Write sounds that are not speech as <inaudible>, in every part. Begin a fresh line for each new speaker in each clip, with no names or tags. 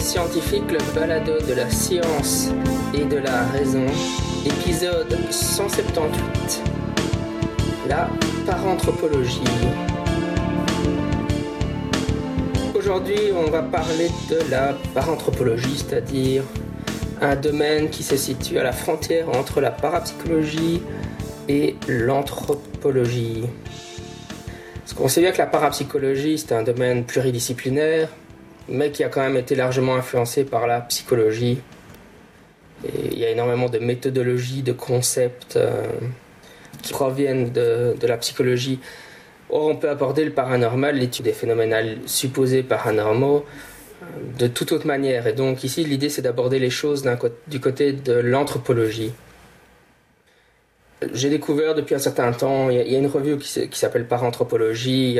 Scientifique, le balado de la science et de la raison, épisode 178. La paranthropologie. Aujourd'hui, on va parler de la paranthropologie, c'est-à-dire un domaine qui se situe à la frontière entre la parapsychologie et l'anthropologie. Parce qu'on sait bien que la parapsychologie, c'est un domaine pluridisciplinaire, mais qui a quand même été largement influencé par la psychologie. Il y a énormément de méthodologies, de concepts euh, qui proviennent de, de, la psychologie. Or, on peut aborder le paranormal, l'étude des phénomènes supposés paranormaux, euh, de toute autre manière. Et donc ici, l'idée, c'est d'aborder les choses du côté de l'anthropologie. J'ai découvert depuis un certain temps, il y a, une revue qui, s'appelle Paranthropologie,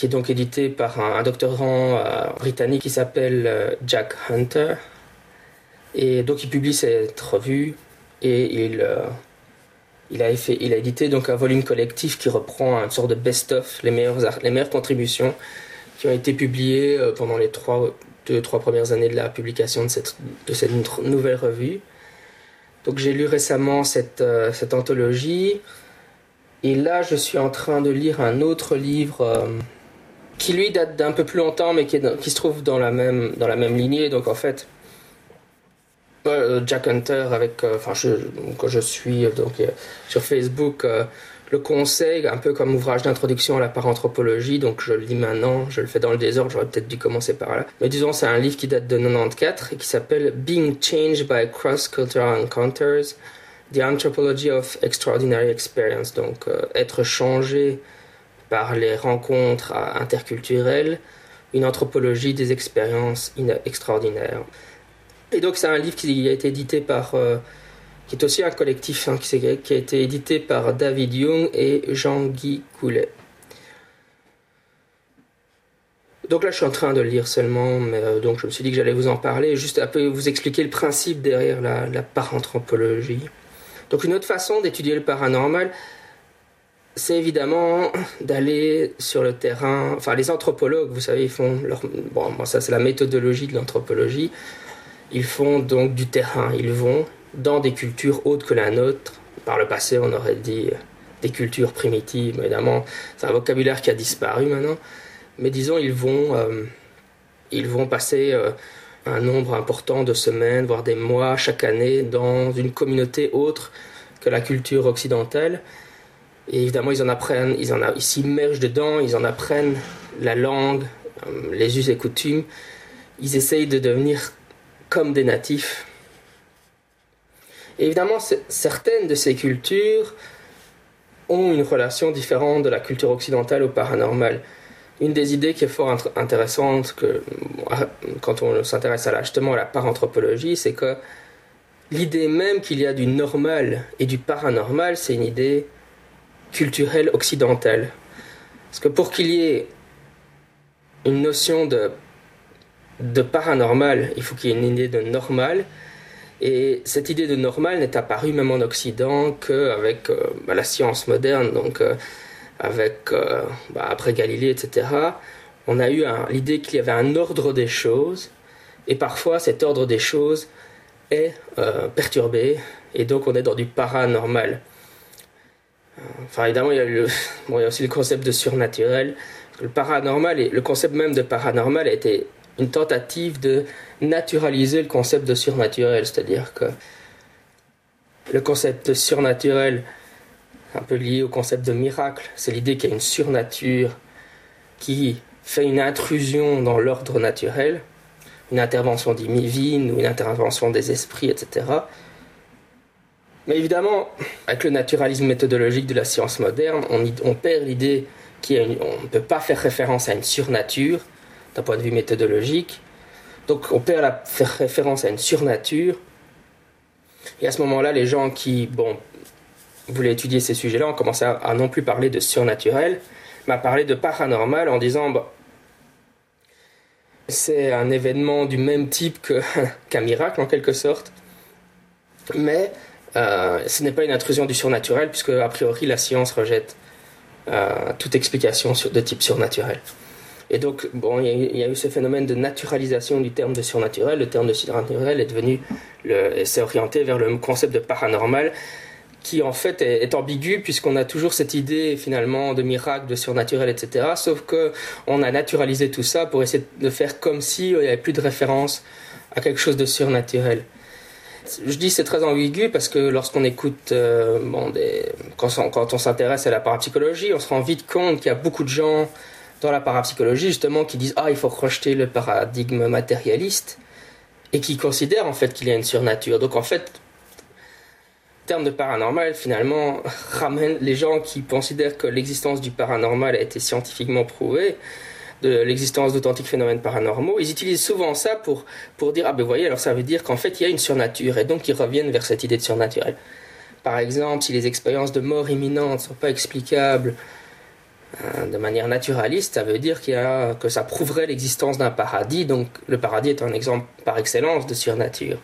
qui est donc éditée par un, doctorant euh, britannique qui s'appelle euh, Jack Hunter. Et donc il publie cette revue et il, euh, il, a, fait, il a édité donc un volume collectif qui reprend une sorte de best-of, les meilleures, les meilleures contributions qui ont été publiées pendant les trois, deux, trois premières années de la publication de cette, de cette nouvelle revue. Donc j'ai lu récemment cette, cette anthologie. Et là, je suis en train de lire un autre livre qui, lui, date d'un peu plus longtemps, mais qui, se trouve dans la, même, dans la même lignée. Donc en fait, euh, Jack Hunter, avec, enfin, je, quand je suis donc, sur Facebook, le conseil, un peu comme ouvrage d'introduction à la paranthropologie, donc je le lis maintenant, je le fais dans le désordre, j'aurais peut-être dû commencer par là. Mais disons, c'est un livre qui date de 94 et qui s'appelle Being Changed by Cross-Cultural Encounters, The Anthropology of Extraordinary Experience, donc euh, être changé par les rencontres interculturelles, une anthropologie des expériences extraordinaires. Et donc c'est un livre qui a été édité par... Euh, qui est aussi un collectif hein, qui, a été édité par David Young et Jean-Guy Coulet. Donc là, je suis en train de le lire seulement, mais euh, donc je me suis dit que j'allais vous en parler, juste un peu vous expliquer le principe derrière la, la paranthropologie. Donc une autre façon d'étudier le paranormal, c'est évidemment d'aller sur le terrain. Enfin, les anthropologues, vous savez, ils font leur. Bon, ça c'est la méthodologie de l'anthropologie. Ils font donc du terrain. Ils vont, dans des cultures autres que la nôtre. Par le passé, on aurait dit des cultures primitives, évidemment, c'est un vocabulaire qui a disparu maintenant. Mais disons, ils vont, euh, ils vont passer euh, un nombre important de semaines, voire des mois chaque année dans une communauté autre que la culture occidentale. Et évidemment, ils en apprennent, ils en ils s'immergent dedans, ils en apprennent la langue, euh, les us et coutumes. Ils essayent de devenir comme des natifs évidemment, certaines de ces cultures ont une relation différente de la culture occidentale au paranormal. Une des idées qui est fort intéressante que, quand on s'intéresse à justement à la paranthropologie, c'est que l'idée même qu'il y a du normal et du paranormal, c'est une idée culturelle occidentale. Parce que pour qu'il y ait une notion de, de paranormal, il faut qu'il y ait une idée de normal, et cette idée de normal n'est apparue même en Occident qu'avec euh, bah, la science moderne, donc euh, avec, euh, bah, après Galilée, etc. On a eu l'idée qu'il y avait un ordre des choses, et parfois cet ordre des choses est perturbé, et donc on est dans du paranormal. Enfin, évidemment, <laughs> il y, a aussi le concept de surnaturel. Le paranormal, et le concept même de paranormal a été une tentative de naturaliser le concept de surnaturel, c'est-à-dire que le concept de surnaturel, un peu lié au concept de miracle, c'est l'idée qu'il y a une surnature qui fait une intrusion dans l'ordre naturel, une intervention divine ou une intervention des esprits, etc. Mais évidemment, avec le naturalisme méthodologique de la science moderne, on, perd l'idée qu'on ne peut pas faire référence à une surnature, d'un point de vue méthodologique. Donc on peut faire référence à une surnature. Et à ce moment-là, les gens qui bon, voulaient étudier ces sujets-là ont commencé à, non plus parler de surnaturel, mais à parler de paranormal en disant bah, c'est un événement du même type <laughs> qu'un miracle en quelque sorte, mais euh, ce n'est pas une intrusion du surnaturel puisque a priori la science rejette euh, toute explication de type surnaturel. Et donc, bon, il y, a eu ce phénomène de naturalisation du terme de surnaturel. Le terme de surnaturel est devenu, s'est orienté vers le concept de paranormal, qui en fait est, ambigu puisqu'on a toujours cette idée finalement de miracle, de surnaturel, etc. Sauf que on a naturalisé tout ça pour essayer de faire comme si il n'y avait plus de référence à quelque chose de surnaturel. Je dis c'est très ambigu parce que lorsqu'on écoute, euh, bon, quand on s'intéresse à la parapsychologie, on se rend vite compte qu'il y a beaucoup de gens dans la parapsychologie justement qui disent ah il faut rejeter le paradigme matérialiste et qui considèrent en fait qu'il y a une surnature. Donc en fait, le terme de paranormal finalement <laughs> ramène les gens qui considèrent que l'existence du paranormal a été scientifiquement prouvée de l'existence d'authentiques phénomènes paranormaux, ils utilisent souvent ça pour, pour dire Ah ben voyez, alors ça veut dire qu'en fait il y a une surnature, et donc ils reviennent vers cette idée de surnaturel. Par exemple, si les expériences de mort imminente ne sont pas explicables euh, de manière naturaliste, ça veut dire y a, que ça prouverait l'existence d'un paradis, donc le paradis est un exemple par excellence de surnature.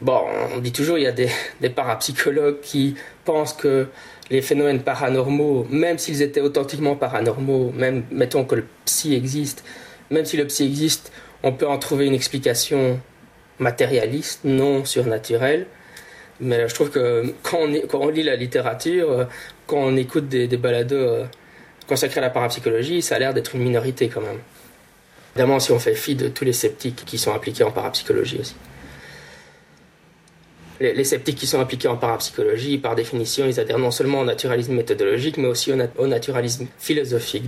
Bon, on dit toujours il y a des parapsychologues qui pensent que les phénomènes paranormaux, même s'ils étaient authentiquement paranormaux, même mettons que le psy existe, même si le psy existe, on peut en trouver une explication matérialiste, non surnaturelle. Mais je trouve que quand on, lit la littérature, quand on écoute des, des balados euh, consacrés à la parapsychologie, ça a l'air d'être une minorité quand même. Évidemment, si on fait fi de tous les sceptiques qui sont impliqués en parapsychologie aussi. Les, sceptiques qui sont impliqués en parapsychologie, par définition, ils adhèrent non seulement au naturalisme méthodologique, mais aussi au, naturalisme philosophique.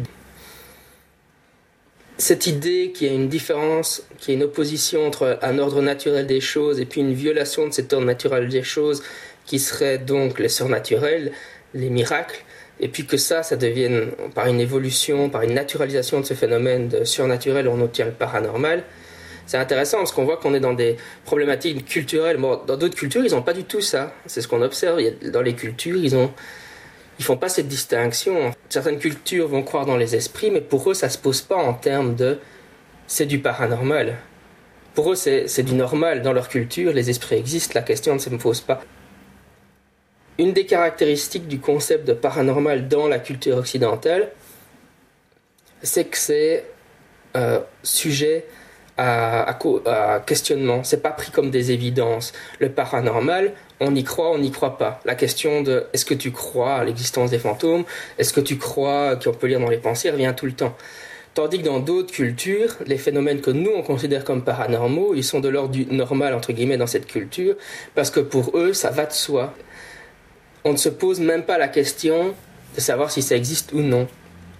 Cette idée qu'il y a une différence, qu'il y a une opposition entre un ordre naturel des choses et puis une violation de cet ordre naturel des choses, qui serait donc les surnaturels, les miracles, et puis que ça, ça devienne, par une évolution, par une naturalisation de ce phénomène de surnaturel, on obtient le paranormal, c'est intéressant parce qu'on voit qu'on est dans des problématiques culturelles. Dans d'autres cultures, ils n'ont pas du tout ça. C'est ce qu'on observe. Dans les cultures, ils ont ils font pas cette distinction. Certaines cultures vont croire dans les esprits, mais pour eux, ça se pose pas en termes de c'est du paranormal. Pour eux, c'est du normal. Dans leur culture, les esprits existent, la question ne se pose pas. Une des caractéristiques du concept de paranormal dans la culture occidentale, c'est que c'est euh, sujet à, questionnement. C'est pas pris comme des évidences. Le paranormal, on y croit, on n'y croit pas. La question de est-ce que tu crois à l'existence des fantômes, est-ce que tu crois qu'on peut lire dans les pensées? Revient tout le temps. Tandis que dans d'autres cultures, les phénomènes que nous on considère comme paranormaux, ils sont de l'ordre du normal entre guillemets dans cette culture, parce que pour eux ça va de soi. On ne se pose même pas la question de savoir si ça existe ou non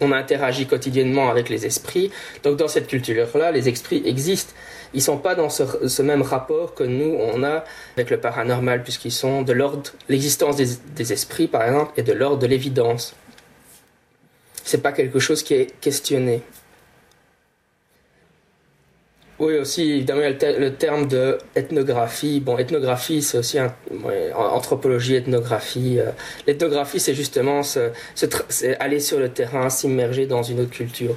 on interagit quotidiennement avec les esprits. Donc dans cette culture-là, les esprits existent. Ils sont pas dans ce, même rapport que nous, on a avec le paranormal, puisqu'ils sont de l'ordre, l'existence des, esprits, par exemple, est de l'ordre de l'évidence. C'est pas quelque chose qui est questionné. Oui, aussi, évidemment, le, terme de ethnographie. Bon, ethnographie, c'est aussi un, anthropologie, ethnographie. Euh, l'ethnographie, c'est justement aller sur le terrain, s'immerger dans une autre culture.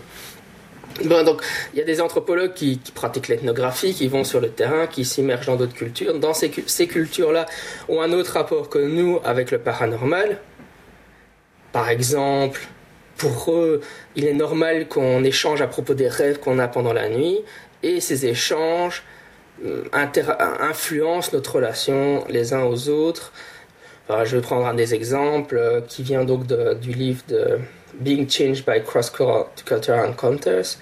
Bon, donc, il y a des anthropologues qui, pratiquent l'ethnographie, qui vont sur le terrain, qui s'immergent dans d'autres cultures. Dans ces, ces cultures-là, ont un autre rapport que nous avec le paranormal. Par exemple, pour eux, il est normal qu'on échange à propos des rêves qu'on a pendant la nuit et ces échanges euh, influencent notre relation les uns aux autres. je vais prendre un des exemples euh, qui vient donc du livre de Being Changed by Cross-Cultural Encounters,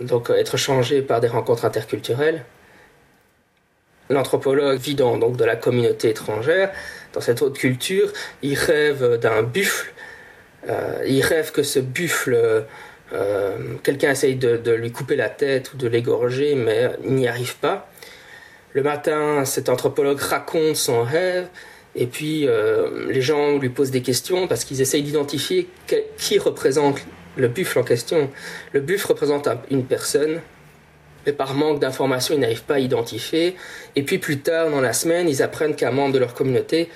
donc euh, être changé par des rencontres interculturelles. L'anthropologue vit dans donc, de la communauté étrangère, dans cette autre culture, il rêve d'un buffle, il rêve que ce buffle euh, quelqu'un essaye de, lui couper la tête ou de l'égorger, mais il n'y arrive pas. Le matin, cet anthropologue raconte son rêve, et puis euh, les gens lui posent des questions parce qu'ils essayent d'identifier qui représente le buffle en question. Le buffle représente une personne, mais par manque d'informations, ils n'arrivent pas à identifier. Et puis plus tard, dans la semaine, ils apprennent qu'un membre de leur communauté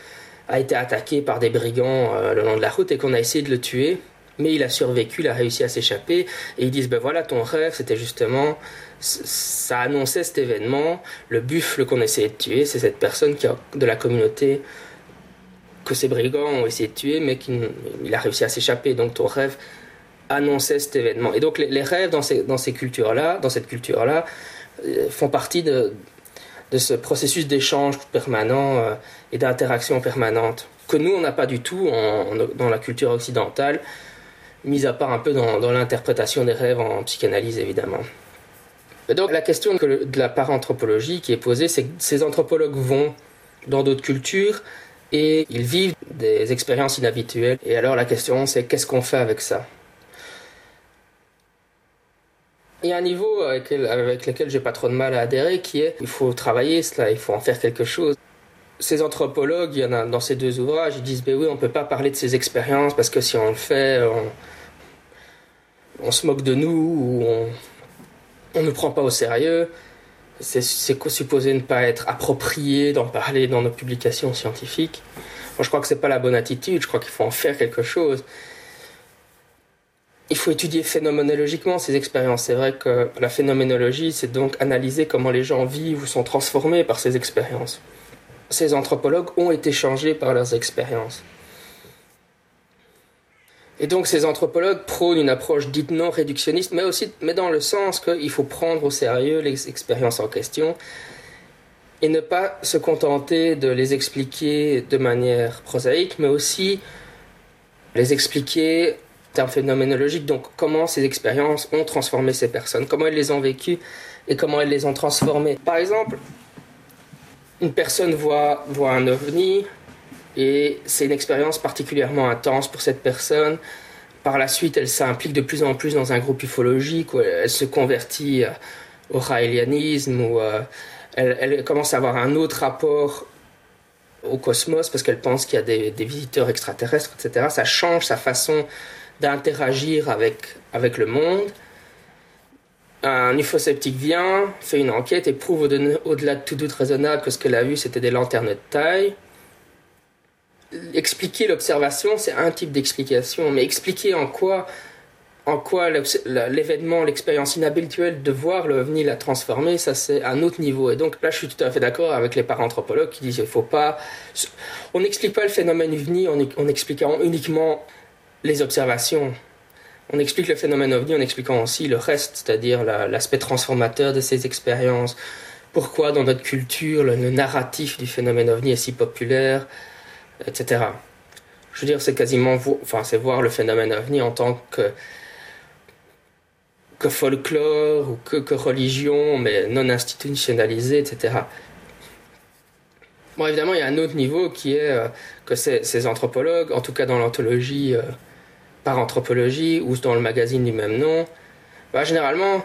a été attaqué par des brigands euh, le long de la route et qu'on a essayé de le tuer mais il a survécu, il a réussi à s'échapper, et ils disent, ben voilà, ton rêve, c'était justement, ça annonçait cet événement, le buffle qu'on essayait de tuer, c'est cette personne qui a, de la communauté que ces brigands ont essayé de tuer, mais qu'il a réussi à s'échapper, donc ton rêve annonçait cet événement. Et donc les, rêves dans ces, dans ces cultures-là, dans cette culture-là, euh, font partie de, de ce processus d'échange permanent euh, et d'interaction permanente que nous, on n'a pas du tout dans la culture occidentale, mis à part un peu dans, l'interprétation des rêves en psychanalyse, évidemment. Et donc la question de la paranthropologie qui est posée, c'est que ces anthropologues vont dans d'autres cultures et ils vivent des expériences inhabituelles. Et alors la question, c'est qu'est-ce qu'on fait avec ça? Il y a un niveau avec, avec lequel j'ai pas trop de mal à adhérer qui est il faut travailler cela, il faut en faire quelque chose. Ces anthropologues, il y en a dans ces deux ouvrages, ils disent ben oui, on peut pas parler de ces expériences parce que si on le fait, on, se moque de nous ou on ne prend pas au sérieux. C'est supposé ne pas être approprié d'en parler dans nos publications scientifiques. Moi, je crois que c'est pas la bonne attitude. Je crois qu'il faut en faire quelque chose il faut étudier phénoménologiquement ces expériences. C'est vrai que la phénoménologie, c'est donc analyser comment les gens vivent ou sont transformés par ces expériences. Ces anthropologues ont été changés par leurs expériences. Et donc ces anthropologues prônent une approche dite non réductionniste, mais aussi mais dans le sens qu'il faut prendre au sérieux les expériences en question et ne pas se contenter de les expliquer de manière prosaïque, mais aussi les expliquer termes phénoménologiques, donc comment ces expériences ont transformé ces personnes, comment elles les ont vécues et comment elles les ont transformées. Par exemple, une personne voit, voit un ovni et c'est une expérience particulièrement intense pour cette personne. Par la suite, elle s'implique de plus en plus dans un groupe ufologique, où elle, se convertit euh, au raélianisme, ou euh, elle, elle, commence à avoir un autre rapport au cosmos parce qu'elle pense qu'il y a des, des, visiteurs extraterrestres, etc. Ça change sa façon d'interagir avec, avec le monde. Un ufosceptique vient, fait une enquête et prouve au-delà de tout doute raisonnable que ce qu'elle a vu c'était des lanternes de taille. Expliquer l'observation, c'est un type d'explication, mais expliquer en quoi, en quoi l'événement, l'expérience inhabituelle de voir l'OVNI la transformer, ça c'est un autre niveau. Et donc là, je suis tout à fait d'accord avec les paranthropologues qui disent qu'il faut pas. On n'explique pas le phénomène OVNI en, expliquant uniquement les observations. On explique le phénomène ovni en expliquant aussi le reste, c'est-à-dire l'aspect transformateur de ces expériences. Pourquoi dans notre culture le, narratif du phénomène ovni est si populaire, etc. Je veux dire, c'est quasiment, voir le phénomène ovni en tant que folklore ou que, que religion, mais non institutionnalisé, etc. Bon, évidemment, il y a un autre niveau qui est euh, que ces, anthropologues, en tout cas dans l'anthologie euh, par anthropologie ou dans le magazine du même nom, bah, généralement,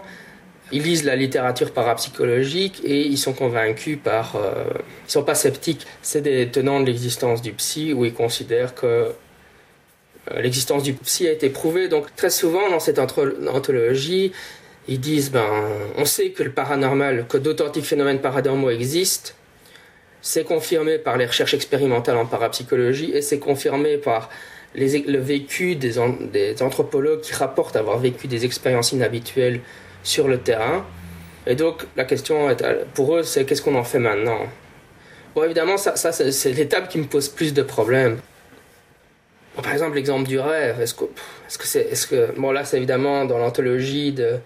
ils lisent la littérature parapsychologique et ils sont convaincus par. Euh, ils sont pas sceptiques. C'est des tenants de l'existence du psy où ils considèrent que euh, l'existence du psy a été prouvée. Donc, très souvent, dans cette anthologie, ils disent ben, on sait que le paranormal, que d'authentiques phénomènes paranormaux existent. C'est confirmé par les recherches expérimentales en parapsychologie et c'est confirmé par le vécu des, des, anthropologues qui rapportent avoir vécu des expériences inhabituelles sur le terrain. Et donc la question pour eux, c'est qu'est-ce qu'on en fait maintenant? Bon, évidemment, ça, c'est l'étape qui me pose plus de problèmes. par exemple, l'exemple du rêve. Est-ce que, est-ce que bon là, c'est évidemment dans l'anthologie de,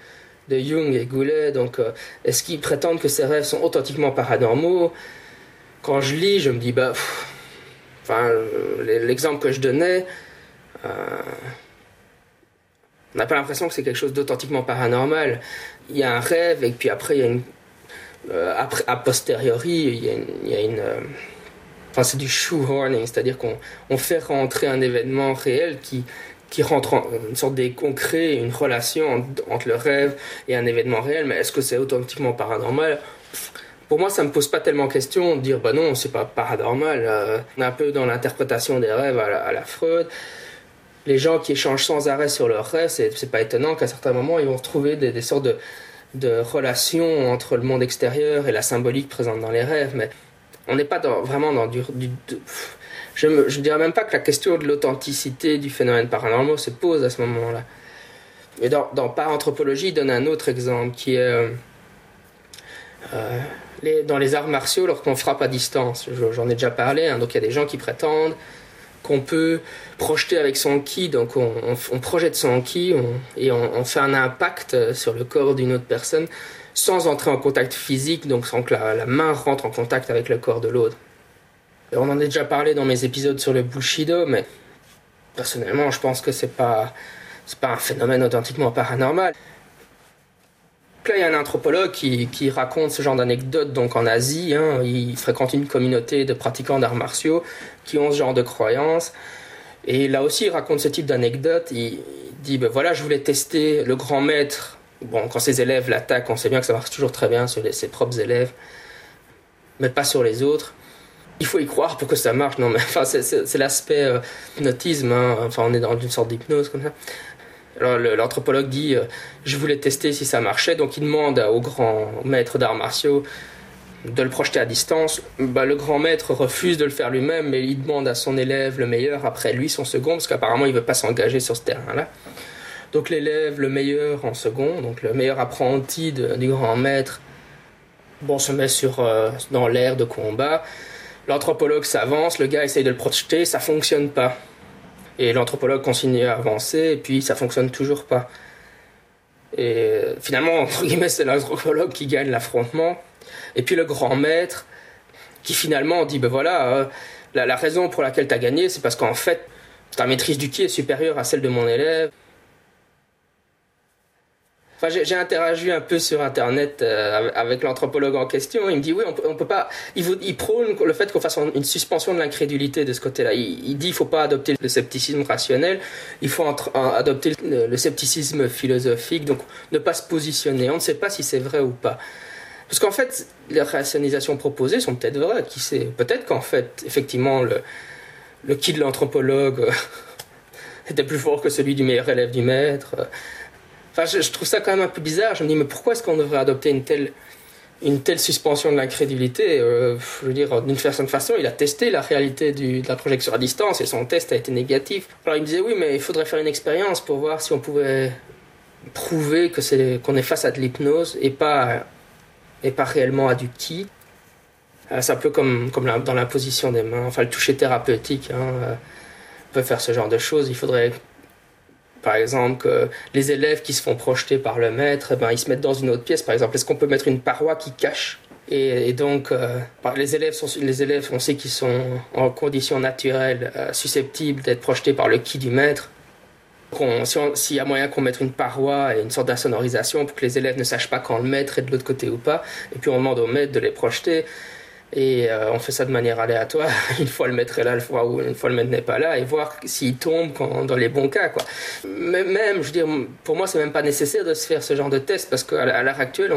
de Jung et Goulet. Donc, euh, est-ce qu'ils prétendent que ces rêves sont authentiquement paranormaux? Quand je lis, je me dis bah. Enfin, l'exemple que je donnais, euh, on n'a pas l'impression que c'est quelque chose d'authentiquement paranormal. Il y a un rêve et puis après il y a une, euh, après, a posteriori il y a une, euh, enfin c'est du shoehorning, c'est-à-dire qu'on on fait rentrer un événement réel qui qui rentre en une sorte des concret, une relation entre, le rêve et un événement réel. Mais est-ce que c'est authentiquement paranormal? Pour moi, ça me pose pas tellement question de dire bah non, c'est pas paranormal. Euh, on est un peu dans l'interprétation des rêves à la, Freud. Les gens qui échangent sans arrêt sur leurs rêves, c'est pas étonnant qu'à certains moments, ils vont trouver des, sortes de, de, relations entre le monde extérieur et la symbolique présente dans les rêves. Mais on n'est pas vraiment dans du. je ne dirais même pas que la question de l'authenticité du phénomène paranormal se pose à ce moment-là. Et dans, dans Par Anthropologie, il donne un autre exemple qui est. Euh, euh, dans les arts martiaux lorsqu'on frappe à distance. J'en ai déjà parlé, hein, donc il y a des gens qui prétendent qu'on peut projeter avec son ki. Donc on, projette son ki et on, fait un impact sur le corps d'une autre personne sans entrer en contact physique, donc sans que la, main rentre en contact avec le corps de l'autre. On en a déjà parlé dans mes épisodes sur le Bushido, mais personnellement, je pense que c'est pas, pas un phénomène authentiquement paranormal. Là, il y a un anthropologue qui, raconte ce genre d'anecdote donc en Asie. Hein, il fréquente une communauté de pratiquants d'arts martiaux qui ont ce genre de croyances. Et là aussi, il raconte ce type d'anecdote. Il, dit ben voilà, je voulais tester le grand maître. Bon, quand ses élèves l'attaquent, on sait bien que ça marche toujours très bien sur ses propres élèves, mais pas sur les autres il faut y croire pour que ça marche. Non, mais enfin, c'est l'aspect euh, hypnotisme. Hein. Enfin, on est dans une sorte d'hypnose comme ça. L'anthropologue dit euh, Je voulais tester si ça marchait, donc il demande au grand maître d'arts martiaux de le projeter à distance. Bah, le grand maître refuse de le faire lui-même, mais il demande à son élève le meilleur après lui, son second, parce qu'apparemment il ne veut pas s'engager sur ce terrain-là. Donc l'élève le meilleur en second, donc le meilleur apprenti du grand maître, bon, se met sur, euh, dans l'air de combat. L'anthropologue s'avance, le gars essaye de le projeter, ça fonctionne pas. Et l'anthropologue continue à avancer, et puis ça fonctionne toujours pas. Et finalement, entre guillemets, c'est l'anthropologue qui gagne l'affrontement. Et puis le grand maître, qui finalement dit, ben voilà, euh, la, la, raison pour laquelle tu as gagné, c'est parce qu'en fait, ta maîtrise du qui est supérieure à celle de mon élève j'ai interagi un peu sur Internet euh, avec l'anthropologue en question. Il me dit oui, on peut, peut pas. Il, prône le fait qu'on fasse une suspension de l'incrédulité de ce côté-là. Il, dit il faut pas adopter le scepticisme rationnel, il faut adopter le, scepticisme philosophique. Donc ne pas se positionner. On ne sait pas si c'est vrai ou pas. Parce qu'en fait, les rationalisations proposées sont peut-être vraies. Qui sait? Peut-être qu'en fait, effectivement, le, le qui de l'anthropologue <laughs> était plus fort que celui du meilleur élève du maître. Enfin, je, trouve ça quand même un peu bizarre. Je me dis, mais pourquoi est-ce qu'on devrait adopter une telle, une telle suspension de l'incrédulité euh, Je veux dire, d'une certaine façon, il a testé la réalité de la projection à distance et son test a été négatif. Alors il me disait, oui, mais il faudrait faire une expérience pour voir si on pouvait prouver que c'est qu'on est face à de l'hypnose et pas et pas réellement à du qui. Euh, c'est un peu comme, comme dans la position des mains, enfin le toucher thérapeutique. Hein, euh, on peut faire ce genre de choses. Il faudrait par exemple, que les élèves qui se font projeter par le maître, ben, ils se mettent dans une autre pièce. Par exemple, est-ce qu'on peut mettre une paroi qui cache? Et, donc, euh, les, élèves sont, les élèves, on sait qu'ils sont en conditions naturelles euh, susceptibles d'être projetés par le qui du maître. S'il y a moyen qu'on mette une paroi et une sorte d'insonorisation pour que les élèves ne sachent pas quand le maître est de l'autre côté ou pas, et puis on demande au maître de les projeter, et euh, on fait ça de manière aléatoire. <laughs> Une fois le maître est là, une fois, où, une fois le maître n'est pas là, et voir s'il tombe dans les bons cas. Quoi. Même, je veux dire, pour moi, c'est même pas nécessaire de se faire ce genre de test, parce qu'à l'heure actuelle,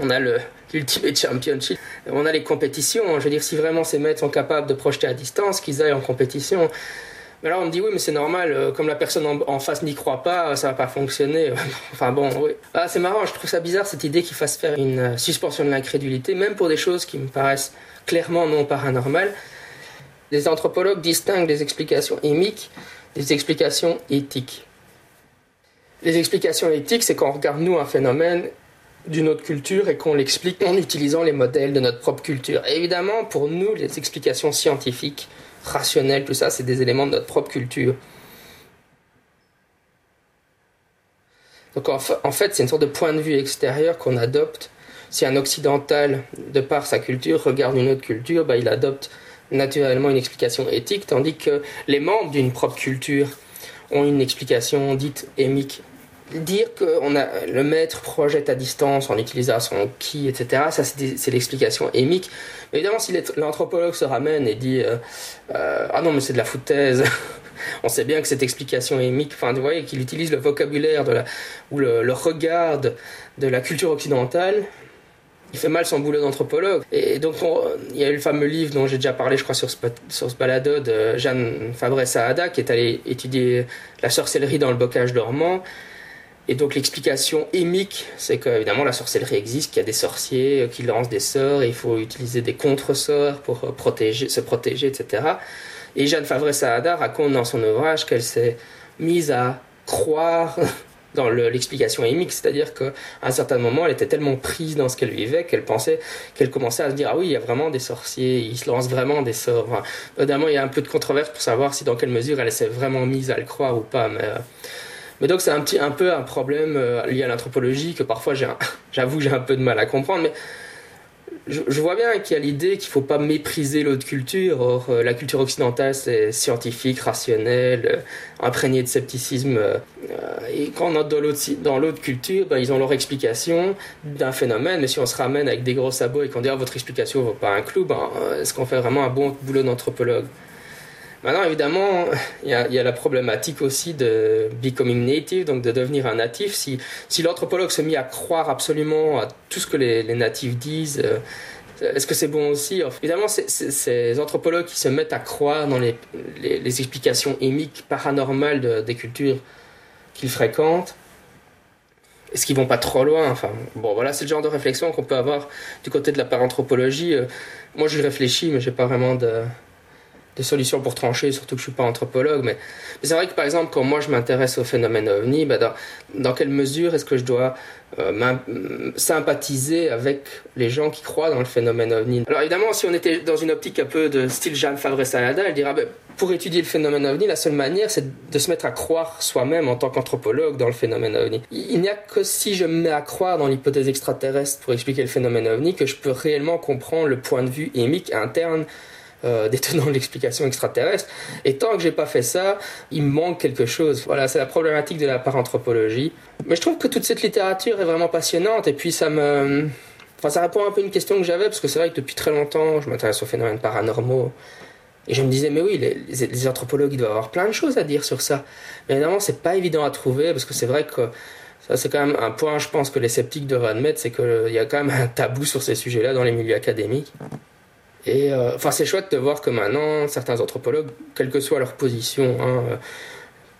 on, a le <laughs> l'Ultimate Championship, on a les compétitions. Je veux dire, si vraiment ces maîtres sont capables de projeter à distance, qu'ils aillent en compétition. Mais là, on me dit oui, mais c'est normal, euh, comme la personne en, face n'y croit pas, ça va pas fonctionner. <laughs> enfin bon, oui. Ah, c'est marrant, je trouve ça bizarre cette idée qu'il fasse faire une euh, suspension de l'incrédulité, même pour des choses qui me paraissent clairement non paranormal. Les anthropologues distinguent les explications émiques des explications éthiques. Les explications éthiques, c'est quand on regarde nous un phénomène d'une autre culture et qu'on l'explique en utilisant les modèles de notre propre culture. évidemment, pour nous, les explications scientifiques, rationnelles, tout ça, c'est des éléments de notre propre culture. Donc en fait, c'est une sorte de point de vue extérieur qu'on adopte si un occidental, de par sa culture, regarde une autre culture, bah, il adopte naturellement une explication éthique, tandis que les membres d'une propre culture ont une explication dite émique. Dire que a, le maître projette à distance en utilisant son qui, etc., ça c'est l'explication émique. évidemment, si l'anthropologue se ramène et dit euh, euh, Ah non, mais c'est de la foutaise <laughs> on sait bien que cette explication émique, enfin, vous voyez, qu'il utilise le vocabulaire ou le, regard de la culture occidentale, il fait mal son boulot d'anthropologue. Et donc, il y a eu le fameux livre dont j'ai déjà parlé, je crois, sur ce, sur balado de Jeanne Fabre-Saada, qui est allée étudier la sorcellerie dans le bocage dormant. Et donc, l'explication émique, c'est qu'évidemment, la sorcellerie existe, qu'il y a des sorciers qui lancent des sorts, il faut utiliser des contre-sorts pour protéger, se protéger, etc. Et Jeanne Fabre-Saada raconte dans son ouvrage qu'elle s'est mise à croire <laughs> dans l'explication émique, c'est-à-dire qu'à un certain moment, elle était tellement prise dans ce qu'elle vivait qu'elle pensait, qu'elle commençait à se dire ah oui, il y a vraiment des sorciers, ils se lancent vraiment des sorts. Évidemment, il y a un peu de controverse pour savoir si dans quelle mesure elle s'est vraiment mise à le croire ou pas, mais euh, mais donc c'est un petit un peu un problème euh, lié à l'anthropologie que parfois <laughs> j'avoue j'ai un peu de mal à comprendre, mais je, vois bien qu'il y a l'idée qu'il ne faut pas mépriser l'autre culture. Or, euh, la culture occidentale, c'est scientifique, rationnel, euh, imprégné de scepticisme. Et quand on est dans l'autre culture, ben, ils ont leur explication d'un phénomène. Mais si on se ramène avec des gros sabots et qu'on dit ah, votre explication ne vaut pas un clou, ben, est-ce qu'on fait vraiment un bon boulot d'anthropologue? Maintenant, évidemment, il y, a, la problématique aussi de becoming native, donc de devenir un natif. Si, si l'anthropologue se met à croire absolument à tout ce que les, natifs disent, euh, est-ce que c'est bon aussi? Évidemment, ces anthropologues qui se mettent à croire dans les, les, explications émiques, paranormales des cultures qu'ils fréquentent, est-ce qu'ils vont pas trop loin? Enfin, bon, voilà, c'est le genre de réflexion qu'on peut avoir du côté de la paranthropologie. Euh, moi, je réfléchis, mais j'ai pas vraiment de des solutions pour trancher, surtout que je suis pas anthropologue. Mais, c'est vrai que par exemple, quand moi je m'intéresse au phénomène ovni, bah, dans, quelle mesure est-ce que je dois euh, sympathiser avec les gens qui croient dans le phénomène ovni? Alors évidemment, si on était dans une optique un peu de style Jeanne Favre-Salada, elle dira bah, pour étudier le phénomène ovni, la seule manière, c'est de se mettre à croire soi-même en tant qu'anthropologue dans le phénomène ovni. Il n'y a que si je me mets à croire dans l'hypothèse extraterrestre pour expliquer le phénomène ovni que je peux réellement comprendre le point de vue émique interne euh, détenant l'explication extraterrestre. Et tant que j'ai pas fait ça, il me manque quelque chose. Voilà, c'est la problématique de la paranthropologie. Mais je trouve que toute cette littérature est vraiment passionnante et puis ça me. Enfin, ça répond un peu à une question que j'avais parce que c'est vrai que depuis très longtemps, je m'intéresse aux phénomènes paranormaux. Et je me disais, mais oui, les, anthropologues, doivent avoir plein de choses à dire sur ça. Mais évidemment, c'est pas évident à trouver parce que c'est vrai que ça, c'est quand même un point, je pense, que les sceptiques devraient admettre, c'est qu'il y a quand même un tabou sur ces sujets-là dans les milieux académiques. Et euh, enfin, c'est chouette de voir que maintenant, certains anthropologues, quelle que soit leur position hein, euh,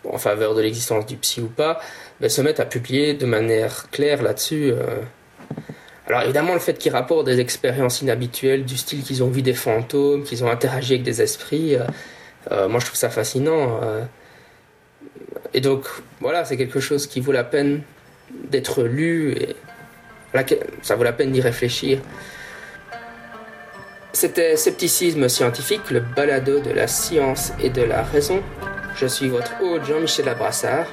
en faveur de l'existence du psy ou pas, ben, se mettent à publier de manière claire là-dessus. Euh. Alors évidemment, le fait qu'ils rapportent des expériences inhabituelles du style qu'ils ont vu des fantômes, qu'ils ont interagi avec des esprits, moi je trouve ça fascinant. Et donc voilà, c'est quelque chose qui vaut la peine d'être lu et ça vaut la peine d'y réfléchir. C'était Scepticisme scientifique, le balado de la science et de la raison. Je suis votre hôte Jean-Michel Abrassard.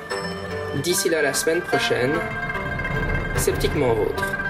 D'ici là la semaine prochaine, sceptiquement vôtre.